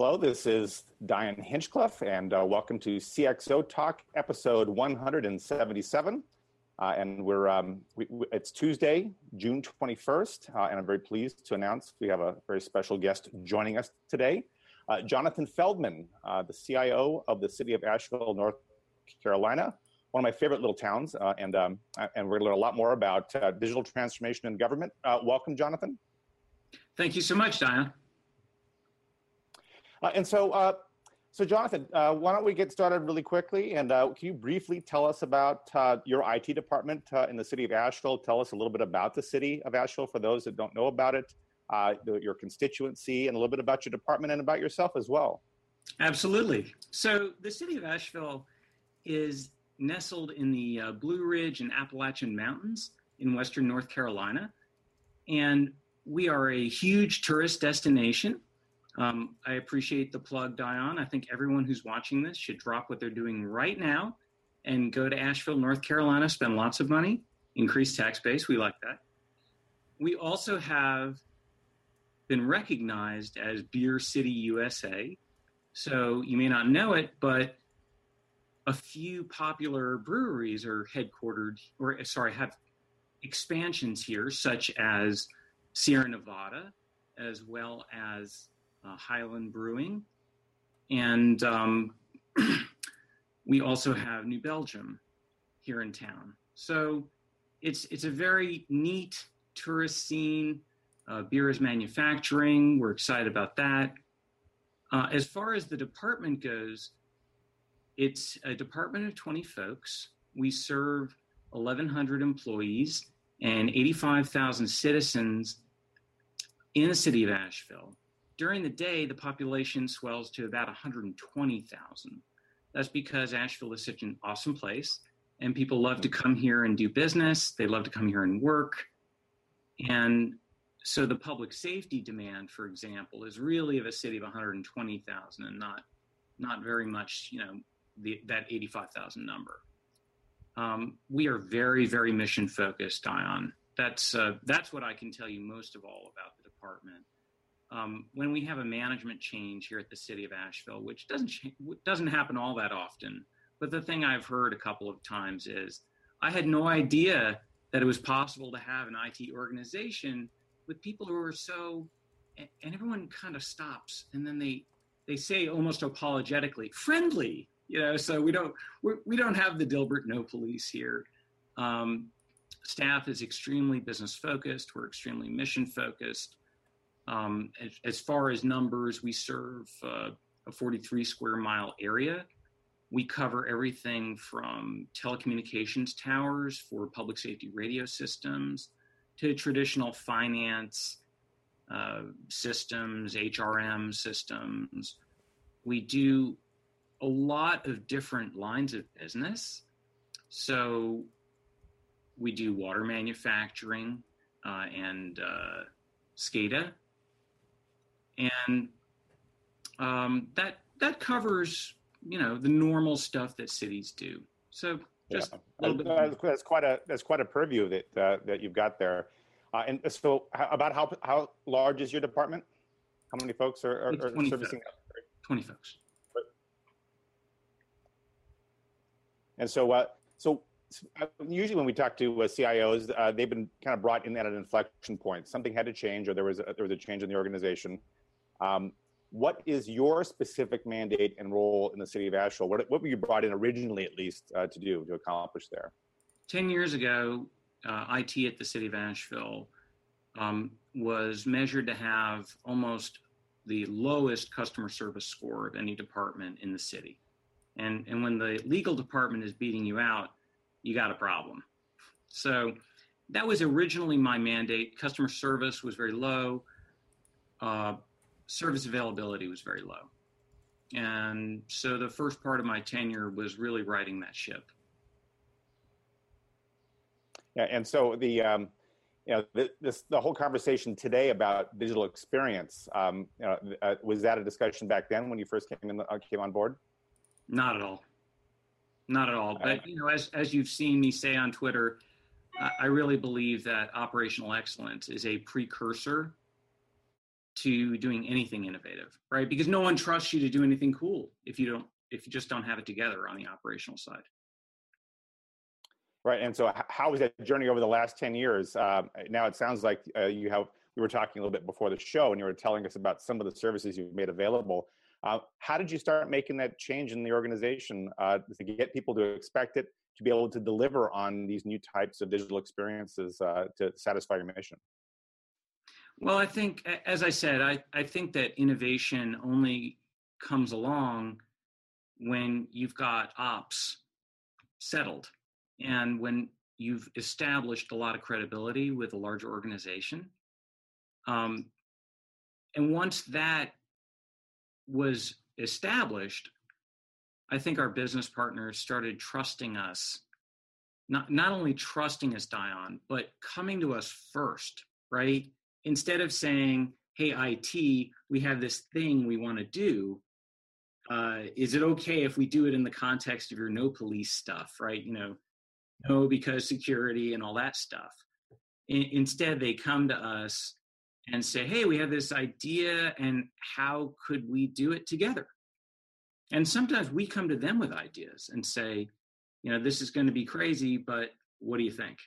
Hello, this is Dion Hinchcliffe, and uh, welcome to CXO Talk, episode 177. Uh, and we're um, we, we, it's Tuesday, June 21st, uh, and I'm very pleased to announce we have a very special guest joining us today, uh, Jonathan Feldman, uh, the CIO of the city of Asheville, North Carolina, one of my favorite little towns, uh, and um, and we're going to learn a lot more about digital transformation in government. welcome, Jonathan. Thank you so much, Dion. Uh, and so, uh, so Jonathan, uh, why don't we get started really quickly? And uh, can you briefly tell us about uh, your IT department in the city of Asheville? Tell us a little bit about the city of Asheville for those that don't know about it, the, your constituency, and a little bit about your department and about yourself as well. Absolutely. So, the city of Asheville is nestled in the Blue Ridge and Appalachian Mountains in western North Carolina. And we are a huge tourist destination. Um, I appreciate the plug, Dion. I think everyone who's watching this should drop what they're doing right now and go to Asheville, North Carolina, spend lots of money, increase tax base. We like that. We also have been recognized as Beer City USA. So you may not know it, but a few popular breweries are headquartered, or sorry, have expansions here, such as Sierra Nevada, as well as uh, Highland Brewing, and um, we also have New Belgium here in town. So it's it's a very neat tourist scene. Uh, beer is manufacturing. We're excited about that. Uh, as far as the department goes, it's a department of 20 folks. We serve 1,100 employees and 85,000 citizens in the city of Asheville. During the day, the population swells to about 120,000. That's because Asheville is such an awesome place, and people love to come here and do business. They love to come here and work. And so the public safety demand, for example, is really of a city of 120,000 and not not very much, you know, the, that 85,000 number. Um, we are very, very mission focused, Dion. That's uh, that's what I can tell you most of all about the department um, when we have a management change here at the city of Asheville, which doesn't doesn't happen all that often, but the thing I've heard a couple of times is I had no idea that it was possible to have an IT organization with people who are so, and everyone kind of stops and then they they say almost apologetically friendly, you know. So we don't we're, we do not have the Dilbert no police here. Um, staff is extremely business focused. We're extremely mission focused. Um, as, as, far as numbers, we serve uh, a 43 square mile area. We cover everything from telecommunications towers for public safety radio systems to traditional finance uh, systems, HRM systems. We do a lot of different lines of business. So we do water manufacturing uh, and uh, SCADA and um, that that covers you know the normal stuff that cities do. So just yeah. that's quite a that's quite a purview that uh, that you've got there. Uh, and so, about how how large is your department? How many folks are, are, are servicing? Folks. Twenty folks. And so, uh, so uh, usually when we talk to uh, CIOs, uh, they've been kind of brought in at an inflection point. Something had to change, or there was a, there was a change in the organization. Um, what is your specific mandate and role in the city of Asheville? What, what were you brought in originally, at least, uh, to do, to accomplish there? 10 years ago, uh, IT at the city of Asheville um, was measured to have almost the lowest customer service score of any department in the city. And, and when the legal department is beating you out, you got a problem. So that was originally my mandate. Customer service was very low. Uh, service availability was very low. And so the first part of my tenure was really riding that ship. Yeah, and so the um, you know the, this the whole conversation today about digital experience um, you know, uh, was that a discussion back then when you first came in uh, came on board? Not at all, not at all. But you know, as as you've seen me say on Twitter, I really believe that operational excellence is a precursor to doing anything innovative, right? Because no one trusts you to do anything cool if you don't if you just don't have it together on the operational side. Right, and so how was that journey over the last ten years? Uh, now it sounds like uh, you have. We were talking a little bit before the show, and you were telling us about some of the services you've made available. Uh, how did you start making that change in the organization uh, to get people to expect it, to be able to deliver on these new types of digital experiences uh, to satisfy your mission? Well, I think, as I said, I, I think that innovation only comes along when you've got ops settled and when you've established a lot of credibility with a larger organization. Um, and once that was established, I think our business partners started trusting us, not, not only trusting us, Dion, but coming to us first, right? Instead of saying, hey, IT, we have this thing we want to do. Uh, is it okay if we do it in the context of your no police stuff, right? You know, no, because security and all that stuff. I- instead, they come to us and say, hey, we have this idea, and how could we do it together? And sometimes we come to them with ideas and say, you know, this is going to be crazy, but what do you think?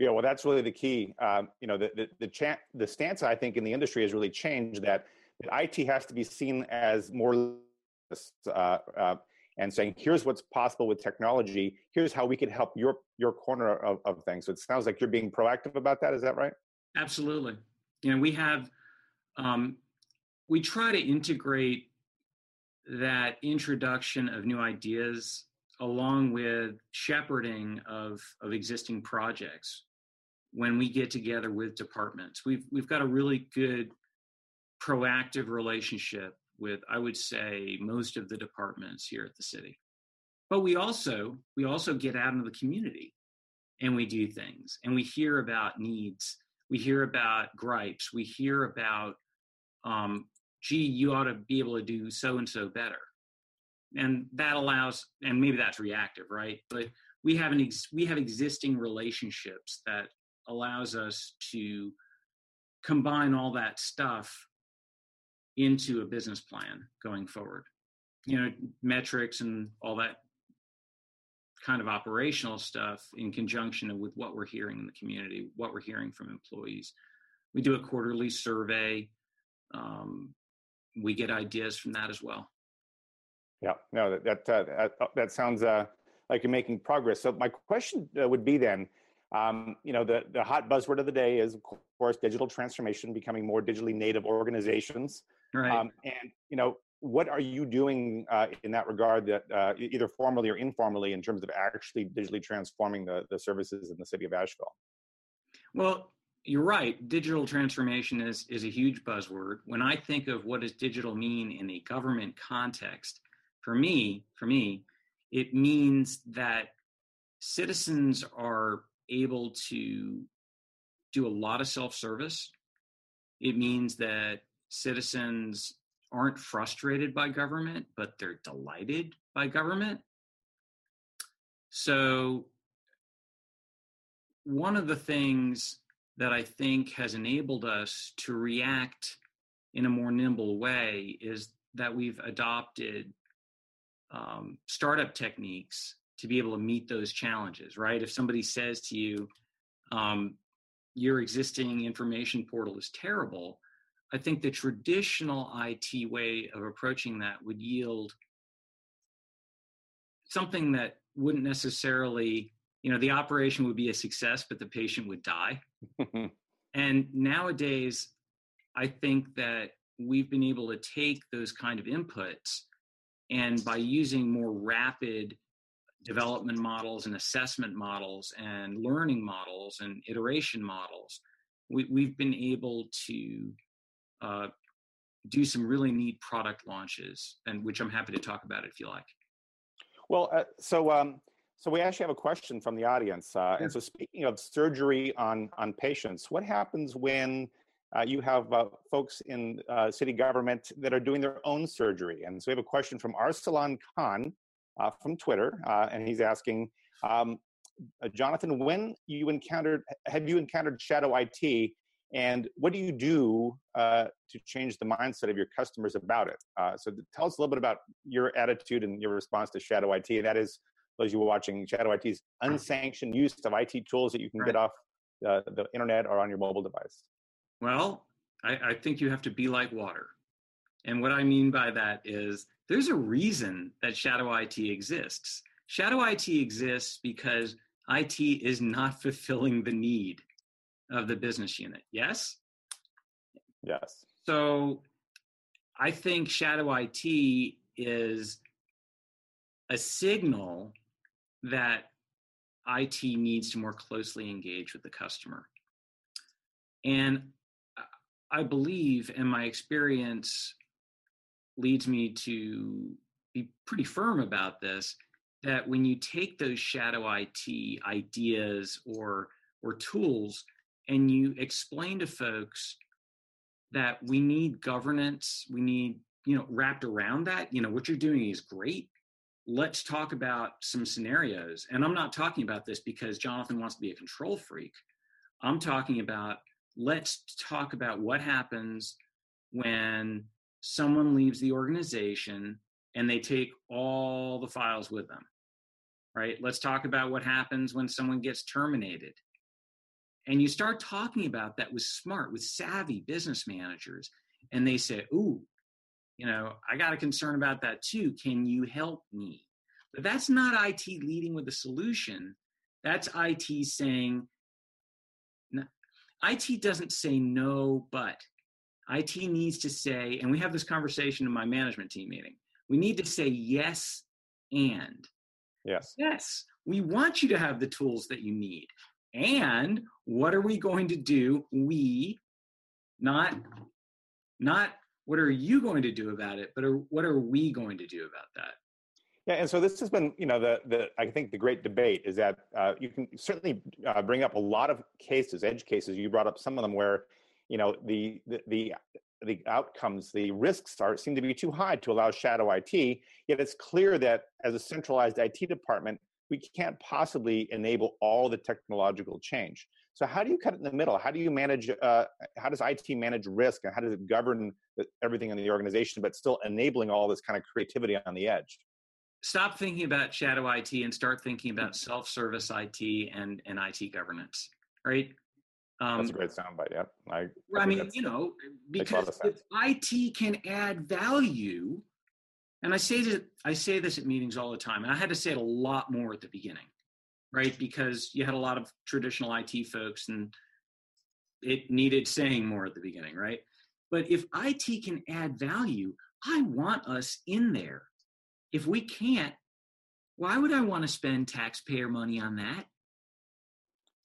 Yeah, well, that's really the key. Um, you know, the the the, chan- the stance I think in the industry has really changed. That, that IT has to be seen as more uh, uh, and saying, here's what's possible with technology. Here's how we can help your your corner of, of things. So it sounds like you're being proactive about that. Is that right? Absolutely. You know, we have um, we try to integrate that introduction of new ideas along with shepherding of, of existing projects when we get together with departments. We've, we've got a really good proactive relationship with, I would say, most of the departments here at the city. But we also, we also get out into the community and we do things and we hear about needs. We hear about gripes. We hear about um, gee, you ought to be able to do so and so better. And that allows, and maybe that's reactive, right? But we have an ex, we have existing relationships that allows us to combine all that stuff into a business plan going forward. You know, metrics and all that kind of operational stuff in conjunction with what we're hearing in the community, what we're hearing from employees. We do a quarterly survey. Um, we get ideas from that as well. Yeah, no, that that uh, that, uh, that, sounds uh, like you're making progress. So my question uh, would be then, um, you know, the the hot buzzword of the day is of course digital transformation, becoming more digitally native organizations. Right. Um, and you know, what are you doing uh, in that regard, that uh, either formally or informally, in terms of actually digitally transforming the the services in the city of Asheville? Well, you're right. Digital transformation is is a huge buzzword. When I think of what does digital mean in a government context, for me, for me, it means that citizens are able to do a lot of self-service. It means that citizens aren't frustrated by government, but they're delighted by government. So one of the things that I think has enabled us to react in a more nimble way is that we've adopted um, startup techniques to be able to meet those challenges, right? If somebody says to you, um, your existing information portal is terrible, I think the traditional IT way of approaching that would yield something that wouldn't necessarily you know the operation would be a success but the patient would die and nowadays i think that we've been able to take those kind of inputs and by using more rapid development models and assessment models and learning models and iteration models we, have been able to uh, do some really neat product launches and which i'm happy to talk about if you like well uh, so um, so we actually have a question from the audience. Uh, and so speaking of surgery on, on patients, what happens when uh, you have uh, folks in uh, city government that are doing their own surgery? And so we have a question from Arsalan Khan uh, from Twitter, uh, and he's asking, um, Jonathan, when you encountered, have you encountered shadow IT and what do you do uh, to change the mindset of your customers about it? Uh, so tell us a little bit about your attitude and your response to Shadow IT. And that is, those you were watching, Shadow IT's unsanctioned use of IT tools that you can right. get off uh, the internet or on your mobile device. Well, I, I think you have to be like water. And what I mean by that is there's a reason that Shadow IT exists. Shadow IT exists because IT is not fulfilling the need of the business unit. Yes? Yes. So I think shadow IT is a signal that IT needs to more closely engage with the customer. And I believe, and my experience leads me to be pretty firm about this, that when you take those shadow IT ideas or or tools and you explain to folks that we need governance, we need, you know, wrapped around that, you know, what you're doing is great. Let's talk about some scenarios. And I'm not talking about this because Jonathan wants to be a control freak. I'm talking about let's talk about what happens when someone leaves the organization and they take all the files with them right let's talk about what happens when someone gets terminated and you start talking about that with smart, with savvy business managers, and they say, Ooh, you know, I got a concern about that too. Can you help me? But that's not IT leading with a solution. That's IT saying, no, IT doesn't say no, but IT needs to say, and we have this conversation in my management team meeting. We need to say yes and. Yes. Yes. We want you to have the tools that you need. And what are we going to do? We, not, not what are you going to do about it, but are, what are we going to do about that? Yeah, and so this has been, you know, the the I think the great debate is that uh, you can certainly uh, bring up a lot of cases, edge cases. You brought up some of them where, you know, the the the, the outcomes, the risks are seem to be too high to allow shadow IT. Yet it's clear that as a centralized IT department, we can't possibly enable all the technological change. So how do you cut it in the middle? How do you manage? Uh, how does IT manage risk, and how does it govern everything in the organization, but still enabling all this kind of creativity on the edge? Stop thinking about shadow IT and start thinking about self-service IT and and IT governance. Right? Um, that's a great soundbite. Yeah, I. I, I mean, you know, because if IT can add value, and I say this, I say this at meetings all the time, and I had to say it a lot more at the beginning, right? Because you had a lot of traditional IT folks, and it needed saying more at the beginning, right? But if IT can add value, I want us in there. If we can't, why would I want to spend taxpayer money on that?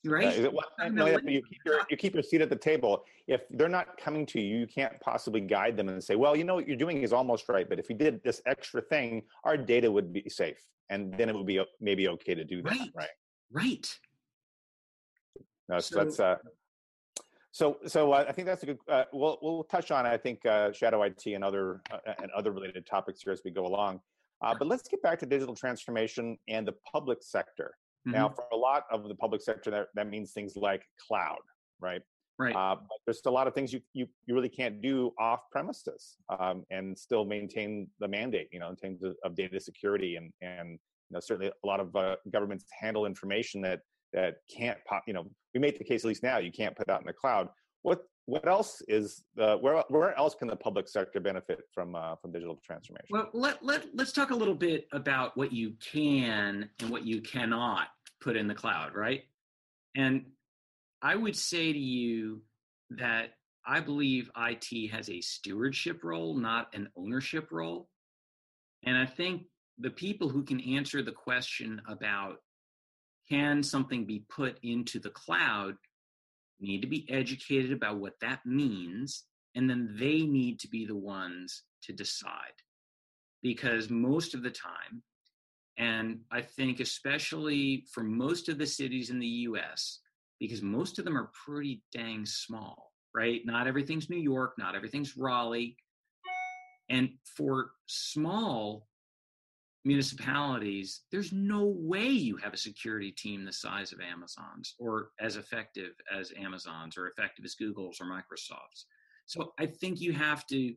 Right? Uh, well, no, you, keep your, you keep your seat at the table. If they're not coming to you, you can't possibly guide them and say, well, you know what you're doing is almost right, but if you did this extra thing, our data would be safe, and then it would be maybe okay to do that, right? Right. right. No, so, so that's uh, so so uh, I think that's a good. Uh, we'll we'll touch on I think uh, shadow IT and other uh, and other related topics here as we go along. Uh, but let's get back to digital transformation and the public sector. Mm-hmm. Now, for a lot of the public sector, that, that means things like cloud, right? Right. Uh, but there's a lot of things you, you, you really can't do off premises um, and still maintain the mandate, you know, in terms of, of data security and, and you know, certainly a lot of uh, governments handle information that, that can't pop, you know, we make the case at least now, you can't put that in the cloud. What, what else is the, where, where else can the public sector benefit from, uh, from digital transformation? Well, let, let, let's talk a little bit about what you can and what you cannot put in the cloud, right? And I would say to you that I believe IT has a stewardship role, not an ownership role. And I think the people who can answer the question about can something be put into the cloud need to be educated about what that means. And then they need to be the ones to decide. Because most of the time, and I think, especially for most of the cities in the US, because most of them are pretty dang small, right? Not everything's New York, not everything's Raleigh. And for small, municipalities, there's no way you have a security team the size of Amazon's or as effective as Amazon's or effective as Google's or Microsoft's. So I think you have to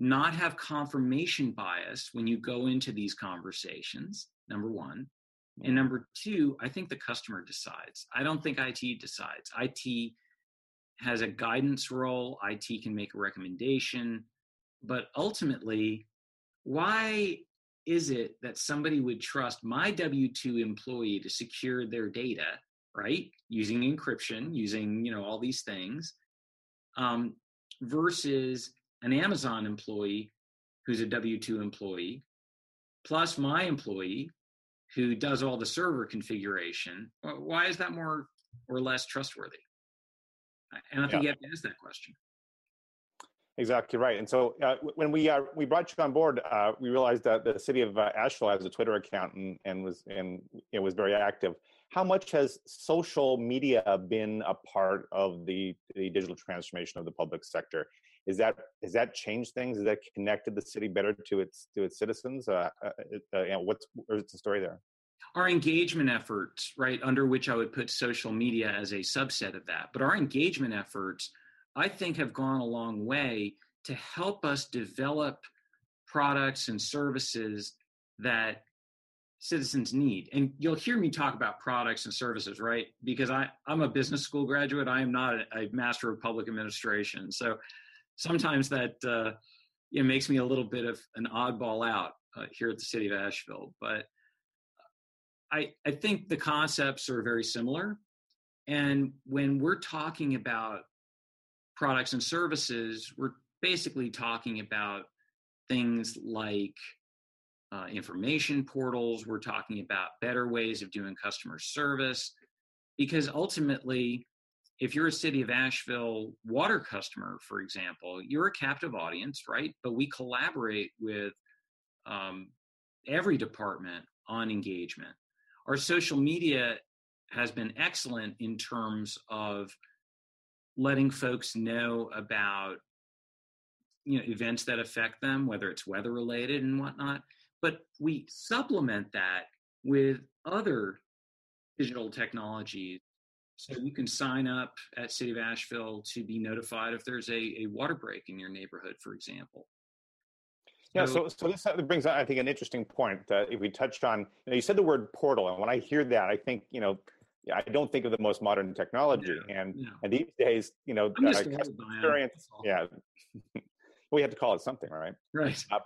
not have confirmation bias when you go into these conversations, number one. And number two, I think the customer decides. I don't think IT decides. IT has a guidance role, IT can make a recommendation, but ultimately, why is it that somebody would trust my W 2 employee to secure their data, right? Using encryption, using, you know, all these things, um, versus an Amazon employee who's a W 2 employee, plus my employee who does all the server configuration. Why is that more or less trustworthy? And I think yeah. you have to ask that question. Exactly right. And so uh, when we uh, we brought you on board, uh, we realized that the city of uh, Asheville has a Twitter account and, and was and it was very active. How much has social media been a part of the, the digital transformation of the public sector? Is that has that changed things? Has that connected the city better to its to its citizens? Uh, uh, you know, what's what's the story there? Our engagement efforts, right, under which I would put social media as a subset of that, but our engagement efforts I think have gone a long way to help us develop products and services that citizens need. And you'll hear me talk about products and services, right? Because I, I'm a business school graduate. I am not a, a master of public administration. So sometimes that uh, it makes me a little bit of an oddball out uh, here at the city of Asheville. But I, I think the concepts are very similar. And when we're talking about products and services, we're basically talking about things like uh, information portals, we're talking about better ways of doing customer service, because ultimately, if you're a city of Asheville water customer, for example, you're a captive audience, right? But we collaborate with um, every department on engagement. Our social media has been excellent in terms of letting folks know about you know events that affect them whether it's weather related and whatnot but we supplement that with other digital technologies so you can sign up at city of asheville to be notified if there's a, a water break in your neighborhood for example yeah, so so this brings I think an interesting point that if we touch on, you, know, you said the word portal, and when I hear that, I think you know I don't think of the most modern technology. Yeah, and yeah. and these days, you know, uh, experience. Yeah, we have to call it something, right? Right. Uh,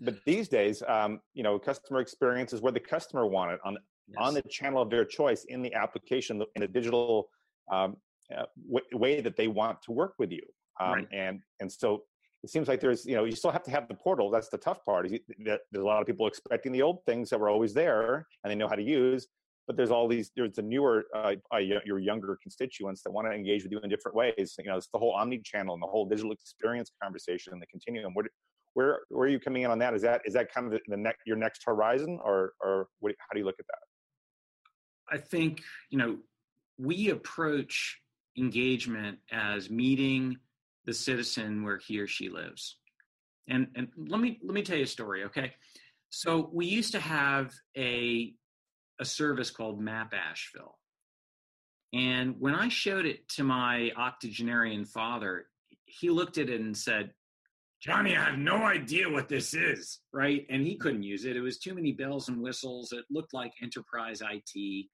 but these days, um, you know, customer experience is where the customer wanted on yes. on the channel of their choice in the application in the digital um, uh, w- way that they want to work with you. Um, right. And and so it seems like there's you know you still have to have the portal. That's the tough part. Is that there's a lot of people expecting the old things that were always there and they know how to use but there's all these there's a newer uh, uh, your younger constituents that want to engage with you in different ways you know it's the whole omni channel and the whole digital experience conversation and the continuum where where where are you coming in on that is that is that kind of the, the next your next horizon or or what, how do you look at that i think you know we approach engagement as meeting the citizen where he or she lives and and let me let me tell you a story okay so we used to have a a service called Map Asheville. And when I showed it to my octogenarian father, he looked at it and said, Johnny, I have no idea what this is, right? And he couldn't use it. It was too many bells and whistles. It looked like enterprise IT.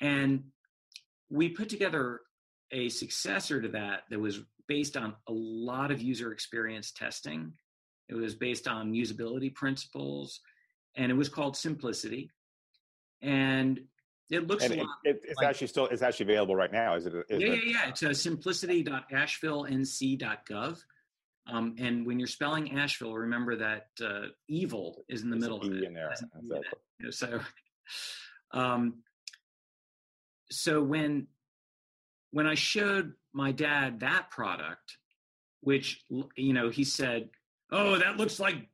And we put together a successor to that that was based on a lot of user experience testing. It was based on usability principles, and it was called Simplicity and it looks and a lot. It, it's like, actually still it's actually available right now. Is it? Is yeah, yeah, yeah. It's uh, simplicity.asheville.nc.gov. Um, and when you're spelling Asheville, remember that uh, evil is in the middle of it. There. Exactly. So, um, so when when I showed my dad that product, which you know, he said, "Oh, that looks like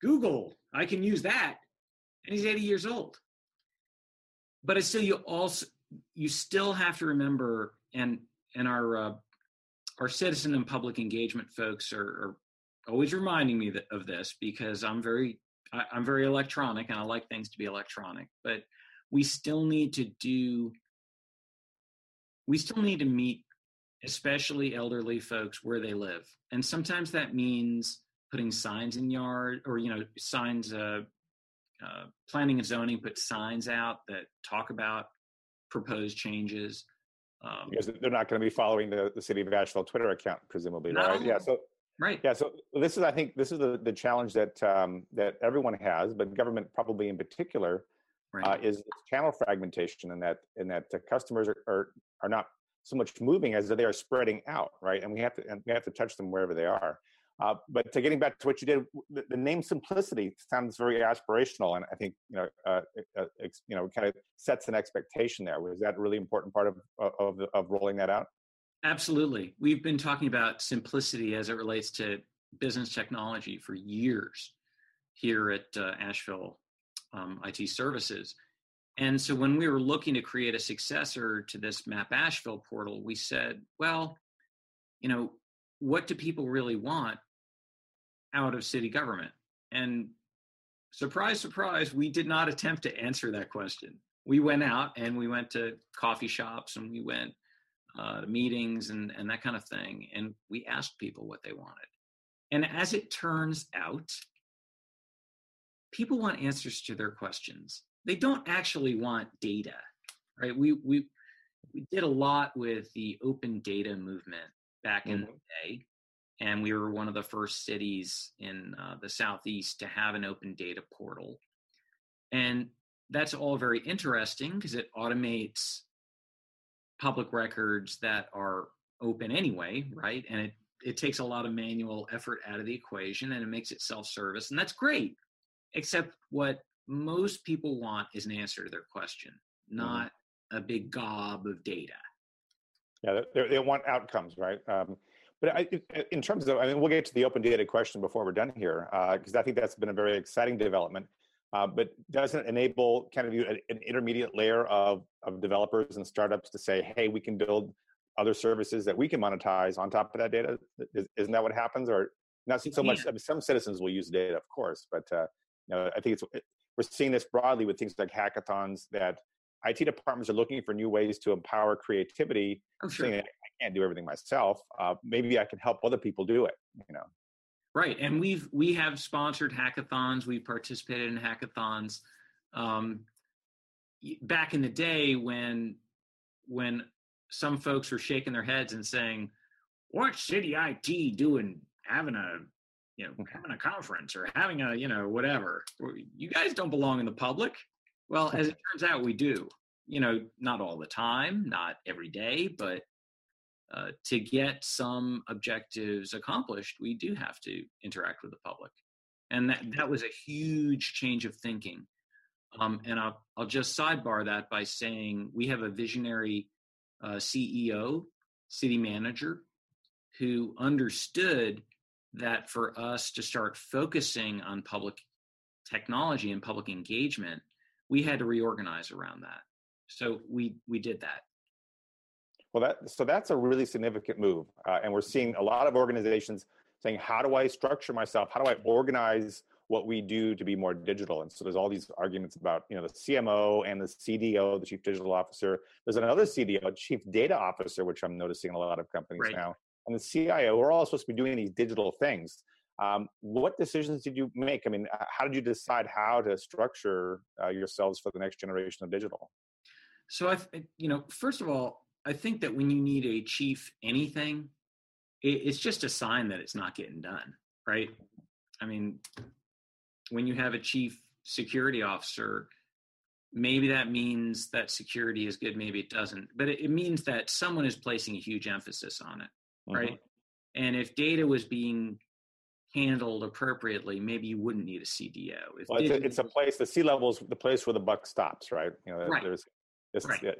Google. I can use that," and he's 80 years old but it's still you also you still have to remember and and our uh, our citizen and public engagement folks are, are always reminding me of this because I'm very I, I'm very electronic and I like things to be electronic, but we still need to do, we still need to meet especially elderly folks where they live. And sometimes that means putting signs in yard or, you know, signs, uh, uh, planning and zoning put signs out that talk about proposed changes. Um, because they're not going to be following the, the city of Asheville Twitter account, presumably, right? Yeah. So right. Yeah. So this is, I think, this is the, the challenge that um, that everyone has, but government probably in particular, right. uh, is channel fragmentation, and that and that the customers are, are are not so much moving as they are spreading out, right? And we have to and we have to touch them wherever they are. Uh, but to getting back to what you did, the, the, name simplicity sounds very aspirational, and I think you know, uh, uh, you know, kind of sets an expectation there. Was that a really important part of of, of rolling that out? Absolutely. We've been talking about simplicity as it relates to business technology for years here at uh, Asheville um, IT Services. And so when we were looking to create a successor to this Map Asheville portal, we said, well, you know, what do people really want out of city government? And surprise, surprise, we did not attempt to answer that question. We went out and we went to coffee shops and we went uh, to meetings and, and that kind of thing. And we asked people what they wanted. And as it turns out, people want answers to their questions. They don't actually want data, right? We, we, we did a lot with the open data movement back in mm-hmm. the day and we were one of the first cities in uh, the southeast to have an open data portal and that's all very interesting because it automates public records that are open anyway right and it it takes a lot of manual effort out of the equation and it makes it self-service and that's great except what most people want is an answer to their question mm-hmm. not mm-hmm. a big gob of data yeah they, they want outcomes right um, but I, in terms of, I mean, we'll get to the open data question before we're done here, because uh, I think that's been a very exciting development. Uh, but doesn't it enable kind of you an intermediate layer of, of developers and startups to say, hey, we can build other services that we can monetize on top of that data? Is, not that what happens? Or not so much, I mean, some citizens will use data, of course, but uh, you know, I think it's, we're seeing this broadly with things like hackathons that IT departments are looking for new ways to empower creativity, oh, sure. Can't do everything myself. Uh, maybe I can help other people do it. You know. Right, and we've we have sponsored hackathons. We've participated in hackathons. Um, back in the day when when some folks were shaking their heads and saying, "What city IT doing having a you know having a conference or having a you know whatever? You guys don't belong in the public." Well, as it turns out, we do. You know, not all the time, not every day, but uh, to get some objectives accomplished, we do have to interact with the public. And that, that was a huge change of thinking. Um, and I'll, I'll just sidebar that by saying we have a visionary uh, CEO, city manager, who understood that for us to start focusing on public technology and public engagement, we had to reorganize around that. So we we did that. Well, that so that's a really significant move, uh, and we're seeing a lot of organizations saying, "How do I structure myself? How do I organize what we do to be more digital?" And so there's all these arguments about you know the CMO and the CDO, the Chief Digital Officer. There's another CDO, Chief Data Officer, which I'm noticing in a lot of companies right. now, and the CIO. We're all supposed to be doing these digital things. Um, what decisions did you make? I mean, how did you decide how to structure uh, yourselves for the next generation of digital? So I, you know, first of all, I think that when you need a chief anything, it, it's just a sign that it's not getting done, right? I mean, when you have a chief security officer, maybe that means that security is good, maybe it doesn't, but it, it means that someone is placing a huge emphasis on it, right? Mm-hmm. And if data was being handled appropriately, maybe you wouldn't need a CDO. If well, it's, a, it's a place. The C level is the place where the buck stops, right? You know, right. there's this right.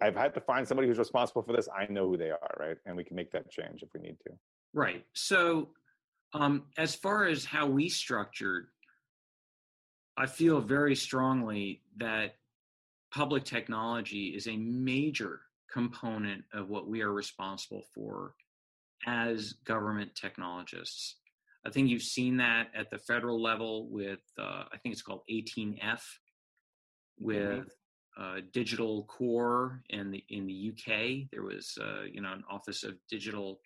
I've had to find somebody who's responsible for this. I know who they are, right? And we can make that change if we need to. Right. So, um, as far as how we structured, I feel very strongly that public technology is a major component of what we are responsible for as government technologists. I think you've seen that at the federal level with, uh, I think it's called 18F, with mm-hmm. Uh, Digital Core in the in the UK. There was, uh, you know, an Office of Digital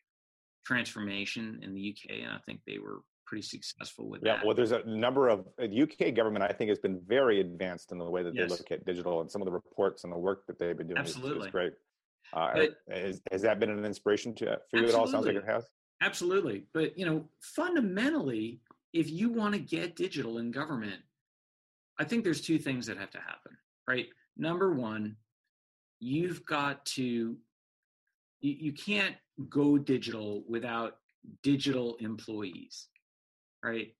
Transformation in the UK, and I think they were pretty successful with that. yeah, that. well, there's a number of the uh, UK government. I think has been very advanced in the way that yes. they look at digital and some of the reports and the work that they've been doing. Absolutely, is, is great. Uh, but, has, has, that been an inspiration to, for you at all? Sounds like it has. Absolutely, but you know, fundamentally, if you want to get digital in government, I think there's two things that have to happen. Right. Number one, you've got to you, you can't go digital without digital employees right?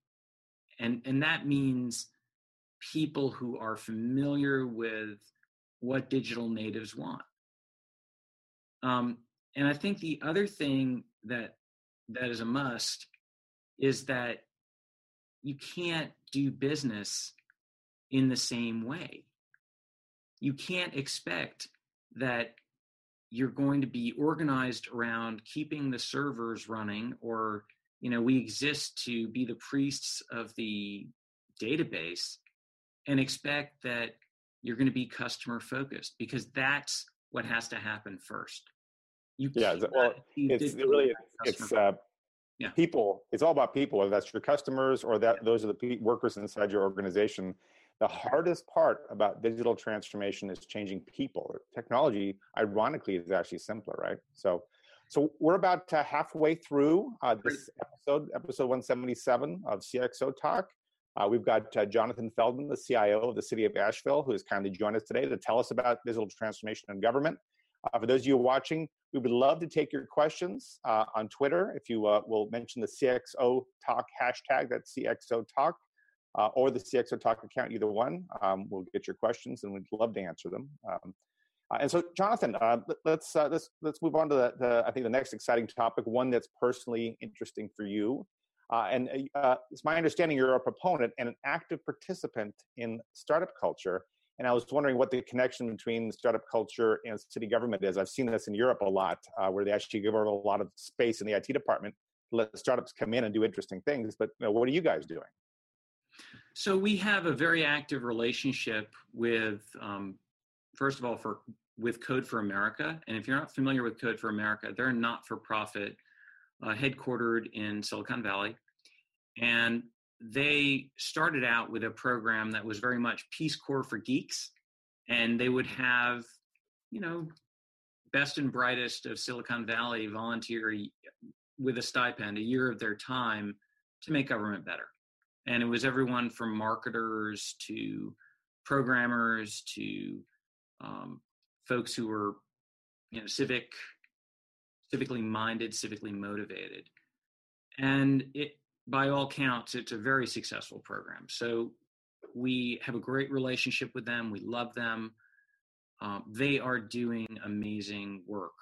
And and that means people who are familiar with what digital natives want. Um, and I think the other thing that that is a must is that you can't do business in the same way. You can't expect that you're going to be organized around keeping the servers running or you know we exist to be the priests of the database and expect that you're going to be customer focused because that's what has to happen first you yeah well it's it really it's uh, yeah. people it's all about people whether that's your customers or that yeah. those are the workers inside your organization the hardest part about digital transformation is changing people technology ironically is actually simpler right so so we're about uh, halfway through uh, this episode, episode 177 of CXO Talk. Uh, we've got uh, Jonathan Feldman, the CIO of the city of Asheville, who has kindly joined us today to tell us about digital transformation in government. Uh, for those of you watching, we would love to take your questions uh, on Twitter. If you will mention the CXO Talk hashtag, that's CXO Talk, or the CXO Talk account, either one, um, we'll get your questions and we'd love to answer them. Um, uh, and so, Jonathan, uh, let's uh, let's let's move on to the, the, I think the next exciting topic, one that's personally interesting for you. Uh, and uh, uh, it's my understanding you're a proponent and an active participant in startup culture. And I was wondering what the connection between startup culture and city government is. I've seen this in Europe a lot, where they actually give a lot of space in the IT department let startups come in and do interesting things. But you know, what are you guys doing? So we have a very active relationship with um, first of all, for with Code for America. And if you're not familiar with Code for America, they're a not-for-profit uh, headquartered in Silicon Valley, and they started out with a program that was very much Peace Corps for geeks, and they would have, you know, best and brightest of Silicon Valley volunteer with a stipend, a year of their time to make government better. And it was everyone from marketers to programmers to um, folks who were, you know, civic, civically minded, civically motivated, and it, by all counts, it's a very successful program. So we have a great relationship with them. We love them. Um, they are doing amazing work.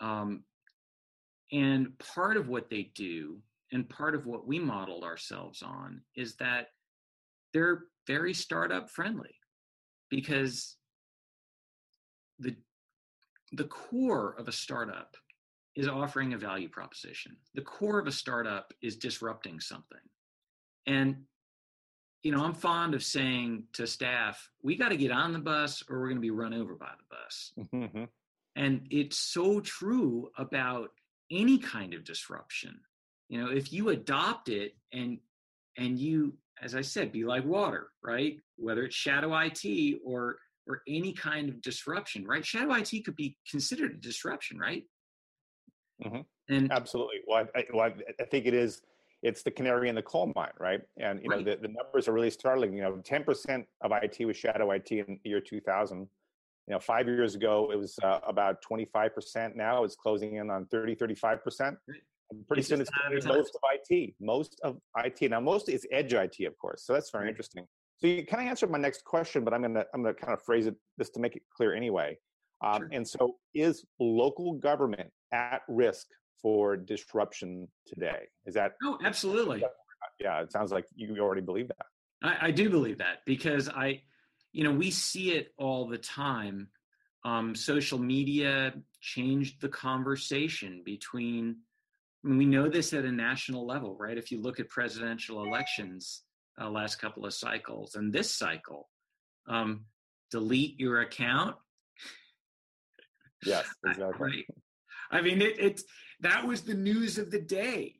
Um, and part of what they do, and part of what we modeled ourselves on, is that they're very startup friendly because the the core of a startup is offering a value proposition. The core of a startup is disrupting something. And you know, I'm fond of saying to staff, we got to get on the bus or we're going to be run over by the bus. Mm-hmm. And it's so true about any kind of disruption. You know, if you adopt it and and you as I said, be like water, right? Whether it's shadow IT or or any kind of disruption, right? Shadow IT could be considered a disruption, right? Mm-hmm. And absolutely. Well, I, well, I think it is. It's the canary in the coal mine, right? And you know the, the numbers are really startling. You know, ten percent of IT was shadow IT in the year 2000. You know, five years ago it was uh, about 25 percent. Now it's closing in on 30, 35 percent. Pretty it's soon it's most of IT. Most of IT now, most is edge IT, of course. So that's very right. interesting. So you kind of answered my next question, but I'm gonna I'm gonna kind of phrase it just to make it clear anyway. Um, sure. And so, is local government at risk for disruption today? Is that? Oh, absolutely. Yeah, it sounds like you already believe that. I, I do believe that because I, you know, we see it all the time. Um, social media changed the conversation between We know this at a national level, right? If you look at presidential elections, uh, last couple of cycles, and this cycle, um, delete your account. Yes, exactly. right? I mean, it, it's that was the news of the day,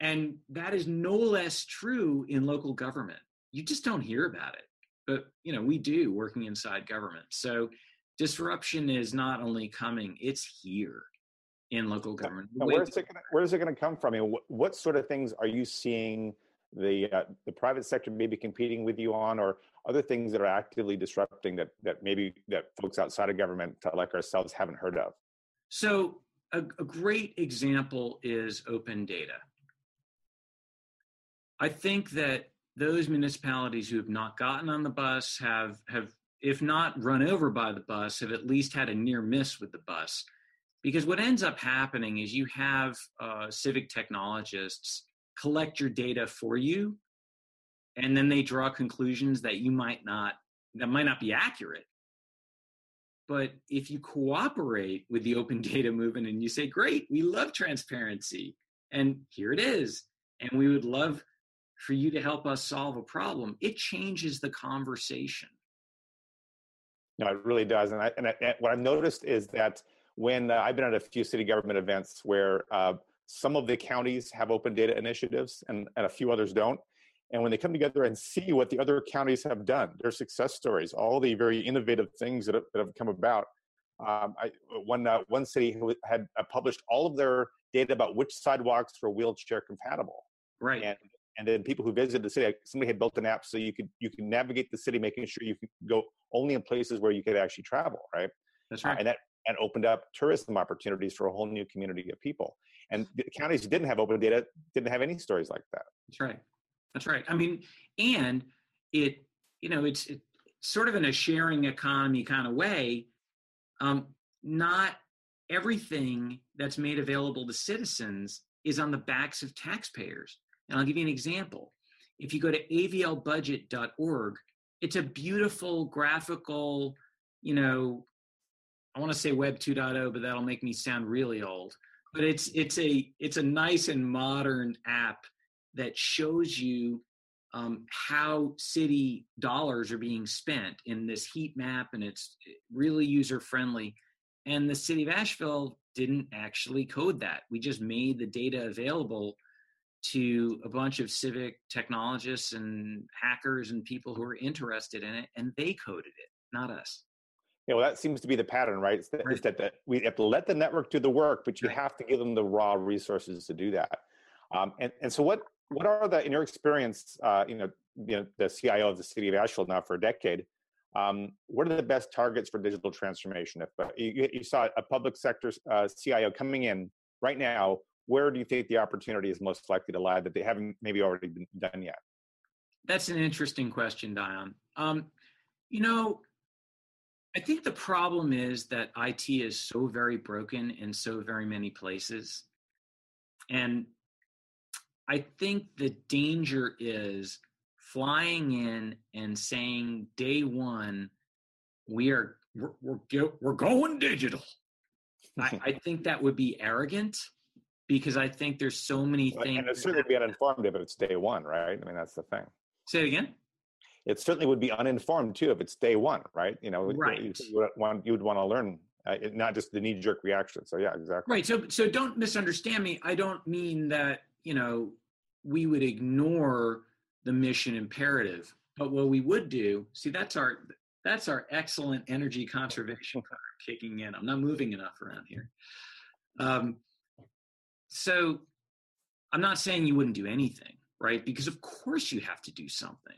and that is no less true in local government. You just don't hear about it, but you know we do working inside government. So disruption is not only coming; it's here in local government. where's it gonna, where's it going to come from? I mean, what, what, sort of things are you seeing the uh, the private sector maybe competing with you on, or other things that are actively disrupting that that maybe that folks outside of government like ourselves haven't heard of? So a, a great example is open data. I think that those municipalities who have not gotten on the bus have have if not run over by the bus have at least had a near miss with the bus because what ends up happening is you have uh, civic technologists collect your data for you and then they draw conclusions that you might not that might not be accurate. But if you cooperate with the open data movement and you say great we love transparency and here it is and we would love for you to help us solve a problem it changes the conversation. No it really does and, I, and, I, and what i've noticed is that when uh, I've been at a few city government events where uh, some of the counties have open data initiatives and, and a few others don't. And when they come together and see what the other counties have done, their success stories, all the very innovative things that have, that have come about. Um, I, one, uh, one city had uh, published all of their data about which sidewalks were wheelchair compatible. Right. And, and then people who visited the city, somebody had built an app so you could you can navigate the city, making sure you can go only in places where you could actually travel. Right. That's right. Uh, and that and opened up tourism opportunities for a whole new community of people. And the counties who didn't have open data didn't have any stories like that. That's right. That's right. I mean, and it, you know, it's, it's sort of in a sharing economy kind of way. Um, not everything that's made available to citizens is on the backs of taxpayers. And I'll give you an example. If you go to avlbudget.org, it's a beautiful graphical, you know, I want to say Web 2.0, but that'll make me sound really old. But it's it's a it's a nice and modern app that shows you um, how city dollars are being spent in this heat map, and it's really user friendly. And the city of Asheville didn't actually code that. We just made the data available to a bunch of civic technologists and hackers and people who are interested in it, and they coded it, not us you know that seems to be the pattern right? It's, that, right. it's that, that we have to let the network do the work but you right. have to give them the raw resources to do that. Um, and, and so what what are the in your experience uh, you know you know the cio of the city of asheville now for a decade um, what are the best targets for digital transformation? If uh, you, you, saw a public sector uh, cio coming in right now where do you think the opportunity is most likely to lie that they haven't maybe already been done yet? That's an interesting question dion. Um, you know I think the problem is that IT is so very broken in so very many places. And I think the danger is flying in and saying day one, we are we're we're, we're going digital. I, I, think that would be arrogant because I think there's so many things. And it certainly be uninformed if it's day one, right? I mean, that's the thing. Say it again it certainly would be uninformed too if it's day one, right? You know, right. You, would want, you would want to learn, uh, not just the knee jerk reaction. So yeah, exactly. Right. So so don't misunderstand me. I don't mean that you know we would ignore the mission imperative, but what we would do. See, that's our that's our excellent energy conservation kicking in. I'm not moving enough around here. Um, so I'm not saying you wouldn't do anything, right? Because of course you have to do something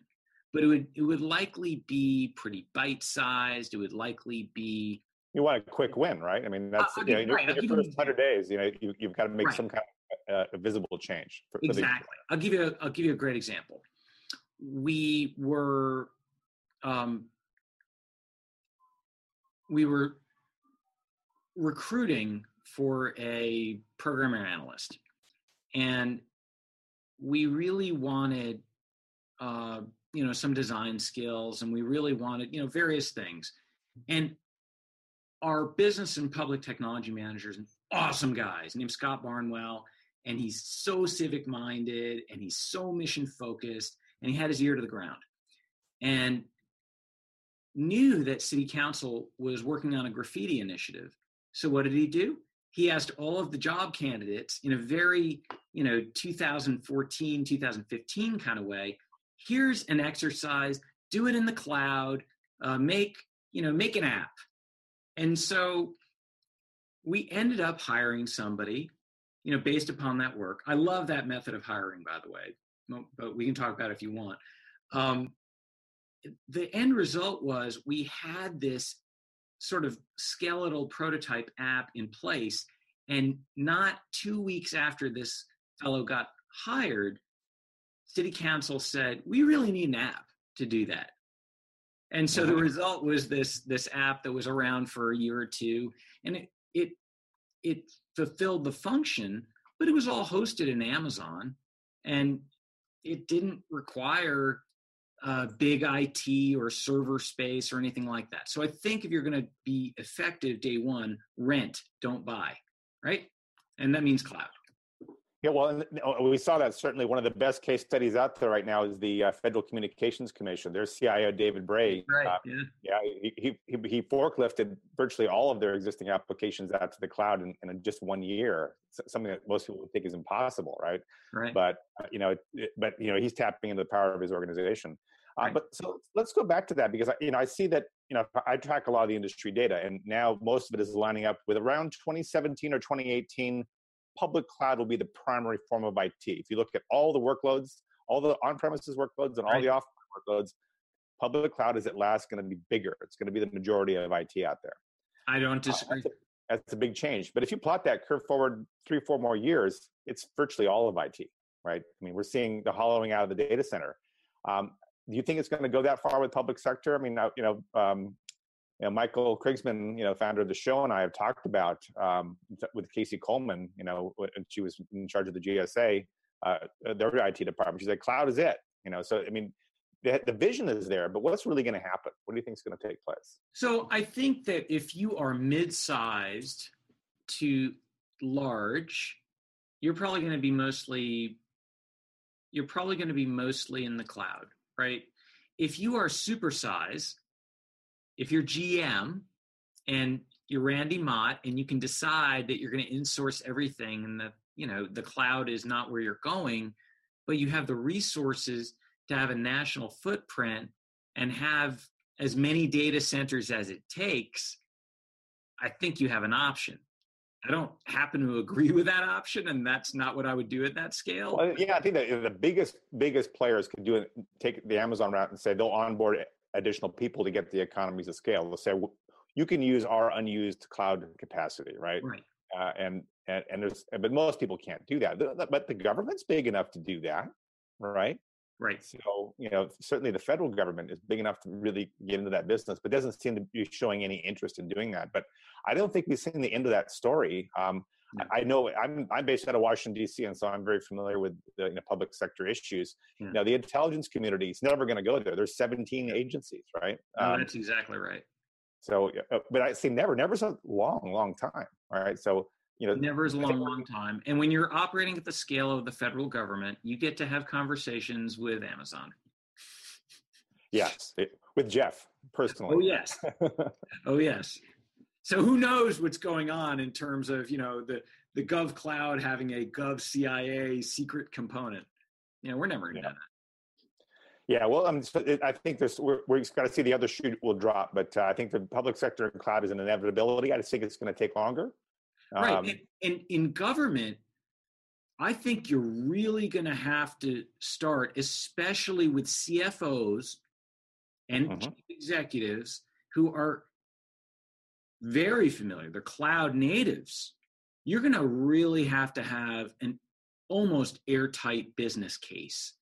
but it would it would likely be pretty bite sized. It would likely be you want a quick win, right? I mean, that's you know, in your, right. your first hundred days, you know, you, have got to make right. some kind of uh, visible change. For, exactly. For I'll give you a, I'll give you a great example. We were um, we were recruiting for a programmer analyst, and we really wanted uh, you know some design skills and we really wanted you know various things. And our business and public technology manager is an awesome guy. His name's scott barnwell and he's so civic minded and he's so mission focused and he had his ear to the ground. And knew that city council was working on a graffiti initiative. So what did he do? He asked all of the job candidates in a very you know 2014 2015 kind of way here's an exercise do it in the cloud uh, make you know make an app. And so we ended up hiring somebody you know based upon that work. I love that method of hiring by the way but we can talk about it if you want. Um, the end result was we had this sort of skeletal prototype app in place and not two weeks after this fellow got hired city council said we really need an app to do that and so the result was this this app that was around for a year or two and it it it fulfilled the function but it was all hosted in amazon and it didn't require uh, big IT or server space or anything like that. So I think if you're going to be effective day one, rent, don't buy, right? And that means cloud. Yeah, well, we saw that certainly one of the best case studies out there right now is the uh, Federal Communications Commission. Their CIO David Bray, right? Uh, yeah, yeah he, he he forklifted virtually all of their existing applications out to the cloud in, in just one year. Something that most people would think is impossible, right? Right. But uh, you know, it, but you know, he's tapping into the power of his organization. Uh, right. but so let's go back to that because I, you know I see that you know I track a lot of the industry data, and now most of it is lining up with around 2017 or 2018 public cloud will be the primary form of IT. If you look at all the workloads, all the on-premises workloads and all right. the off workloads, public cloud is at last going to be bigger. It's going to be the majority of IT out there. I don't disagree. Uh, that's, a, that's, a, big change. But if you plot that curve forward three, four more years, it's virtually all of IT, right? I mean, we're seeing the hollowing out of the data center. Um, do you think it's going to go that far with public sector? I mean, you know, um, you know, Michael Krigsman, you know, founder of the show, and I have talked about um, with Casey Coleman, you know, when she was in charge of the GSA, uh, their IT department. She said, "Cloud is it." You know, so I mean, the, the vision is there, but what's really going to happen? What do you think is going to take place? So I think that if you are mid-sized to large, you're probably going to be mostly you're probably going to be mostly in the cloud, right? If you are supersize if you're GM and you're Randy Mott and you can decide that you're going to insource everything and the you know the cloud is not where you're going, but you have the resources to have a national footprint and have as many data centers as it takes, I think you have an option. I don't happen to agree with that option, and that's not what I would do at that scale. Well, yeah, I think that the biggest biggest players could do it. Take the Amazon route and say they'll onboard additional people to get the economies of scale. They'll say you can use our unused cloud capacity, right? Right. Uh, and and and there's but most people can't do that. But the government's big enough to do that, right? Right. So you know certainly the federal government is big enough to really get into that business, but doesn't seem to be showing any interest in doing that. But I don't think we've seen the end of that story. Um, I know I'm I'm based out of Washington D.C. and so I'm very familiar with the you know, public sector issues. Yeah. Now the intelligence community is never going to go there. There's 17 agencies, right? No, um, that's exactly right. So, uh, but I say never. Never's a long, long time. All right. So you know, never is a long, long time. And when you're operating at the scale of the federal government, you get to have conversations with Amazon. Yes, with Jeff personally. Oh yes. oh yes. So who knows what's going on in terms of you know the the Gov Cloud having a Gov CIA secret component? You know, we're never to yeah. that. Yeah, well, um, I think this we're, we're got to see the other shoe will drop, but uh, I think the public sector and cloud is an inevitability. I just think it's going to take longer. Right, um, and, and in government, I think you're really going to have to start, especially with CFOs and uh-huh. executives who are very familiar, they're cloud natives, you're going to really have to have an almost airtight business case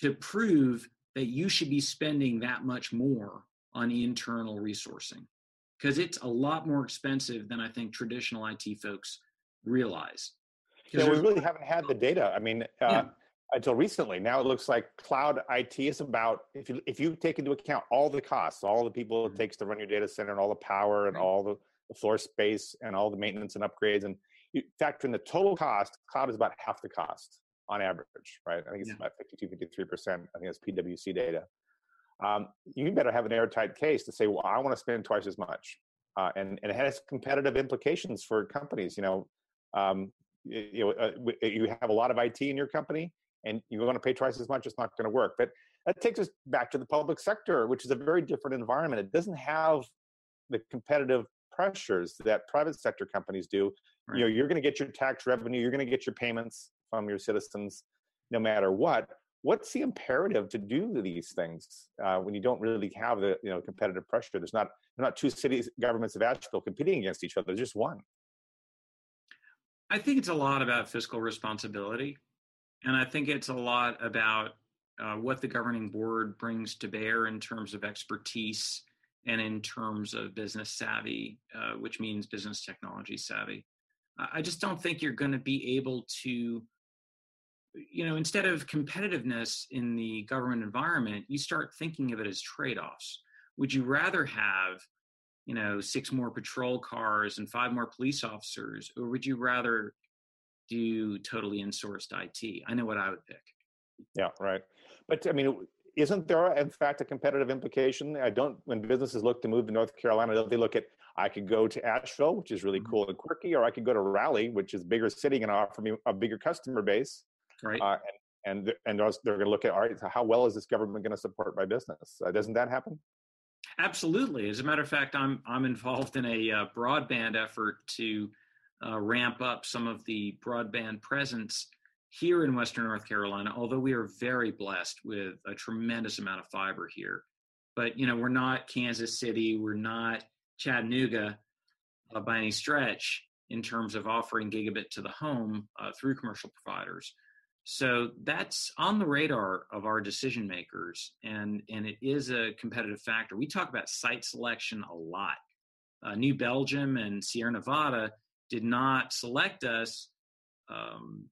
to prove that you should be spending that much more on internal resourcing because it's a lot more expensive than I think traditional IT folks realize. Yeah, we really haven't had the data. I mean, uh, yeah. Until recently. Now it looks like cloud IT is about if you if you take into account all the costs, all the people it mm-hmm. takes to run your data center, and all the power, and all the, the floor space, and all the maintenance and upgrades, and you factor in the total cost, cloud is about half the cost on average, right? I think it's yeah. about 52, 53%. I think that's PwC data. Um, you better have an airtight case to say, well, I want to spend twice as much. Uh, and, and it has competitive implications for companies. You know, um, you, you, know, uh, you have a lot of IT in your company and you want to pay twice as much, it's not going to work. But that takes us back to the public sector, which is a very different environment. It doesn't have the competitive pressures that private sector companies do. Right. You know, you're going to get your tax revenue, you're going to get your payments from your citizens, no matter what. What's the imperative to do these things uh, when you don't really have the you know competitive pressure? There's not there's not two cities governments of Asheville competing against each other. There's just one. I think it's a lot about fiscal responsibility, and I think it's a lot about uh, what the governing board brings to bear in terms of expertise and in terms of business savvy, uh, which means business technology savvy. I just don't think you're going to be able to, you know, instead of competitiveness in the government environment, you start thinking of it as trade offs. Would you rather have, you know, six more patrol cars and five more police officers, or would you rather do totally insourced IT? I know what I would pick. Yeah, right. But I mean, isn't there in fact a competitive implication? I don't. When businesses look to move to North Carolina, do they look at I could go to Asheville, which is really mm-hmm. cool and quirky, or I could go to Raleigh, which is bigger city and offer me a bigger customer base. Right. Uh, and and and they're going to look at all right, so how well is this government going to support my business? Uh, doesn't that happen? Absolutely. As a matter of fact, I'm I'm involved in a uh, broadband effort to uh, ramp up some of the broadband presence here in Western North Carolina, although we are very blessed with a tremendous amount of fiber here. But, you know, we're not Kansas City, we're not Chattanooga uh, by any stretch in terms of offering gigabit to the home uh, through commercial providers. So that's on the radar of our decision makers, and, and it is a competitive factor. We talk about site selection a lot. Uh, New Belgium and Sierra Nevada did not select us um,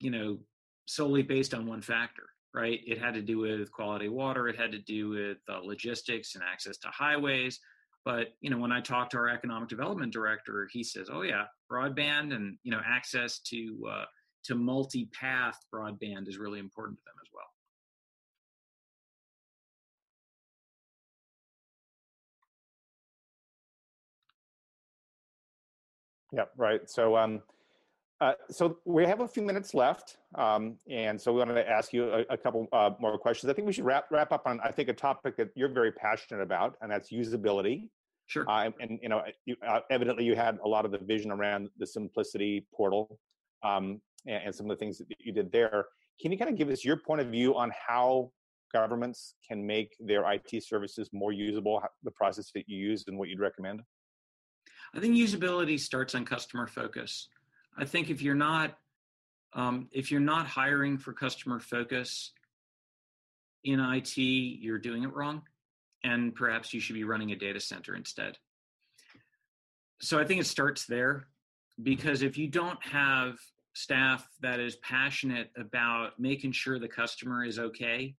you know, solely based on one factor, right? It had to do with quality water, it had to do with uh, logistics and access to highways. But you know, when I talk to our economic development director, he says, "Oh yeah, broadband and you know access to uh, to multi-path broadband is really important to them as well." Yeah, right. So um, uh, so we have a few minutes left, um, and so we wanted to ask you a, a couple uh, more questions. I think we should wrap wrap up on I think a topic that you're very passionate about, and that's usability. Sure. Uh, and, and, you know, you, uh, evidently you had a lot of the vision around the simplicity portal, um, and, and, some of the things that you did there. Can you kind of give us your point of view on how governments can make their IT services more usable, the process that you use, and what you'd recommend? I think usability starts on customer focus. I think if you're not um, if you're not hiring for customer focus in IT, you're doing it wrong, and perhaps you should be running a data center instead. So I think it starts there because if you don't have staff that is passionate about making sure the customer is okay,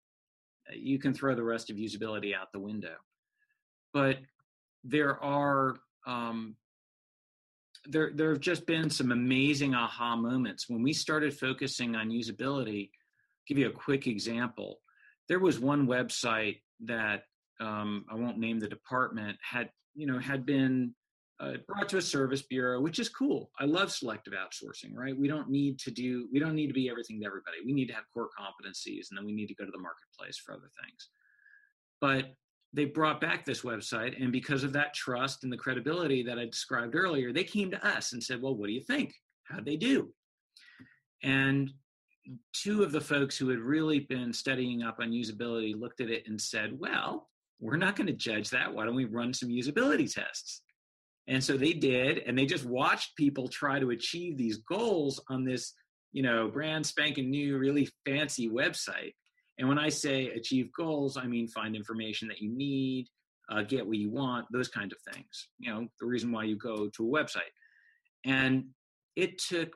you can throw the rest of usability out the window. But there are um, there there have just been some amazing aha moments when we started focusing on usability. I'll give you a quick example. There was one website that um, I won't name the department had you know had been uh, brought to a service bureau, which is cool. I love selective outsourcing, right? We don't need to do we don't need to be everything to everybody. We need to have core competencies, and then we need to go to the marketplace for other things. But they brought back this website and because of that trust and the credibility that i described earlier they came to us and said well what do you think? How'd they do? And two of the folks who had really been studying up on usability looked at it and said well we're not going to judge that. Why don't we run some usability tests? And so they did and they just watched people try to achieve these goals on this you know brand spanking new really fancy website and when I say achieve goals, I mean find information that you need, uh, get what you want, those kinds of things. You know, the reason why you go to a website. And it took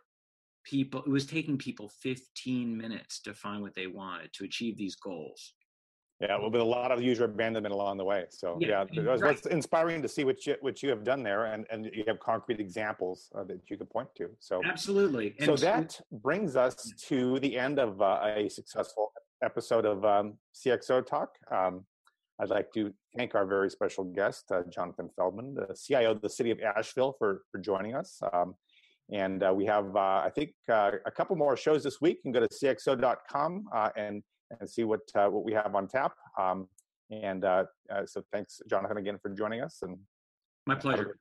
people, it was taking people 15 minutes to find what they wanted to achieve these goals. Yeah, well, but a lot of user abandonment along the way. So yeah, yeah it was, right. inspiring to see what you what you have done there, and and you have concrete examples uh, that you could point to. So absolutely. And so that brings us to the end of uh, a successful episode of um, CXO Talk. Um, I'd like to thank our very special guest, uh, Jonathan Feldman, the CIO of the City of Asheville, for for joining us. Um, and uh, we have, uh, I think, uh, a couple more shows this week. You can go to cxo.com and and see what uh, what we have on tap. Um, and uh, uh, so, thanks, Jonathan, again for joining us. And my pleasure.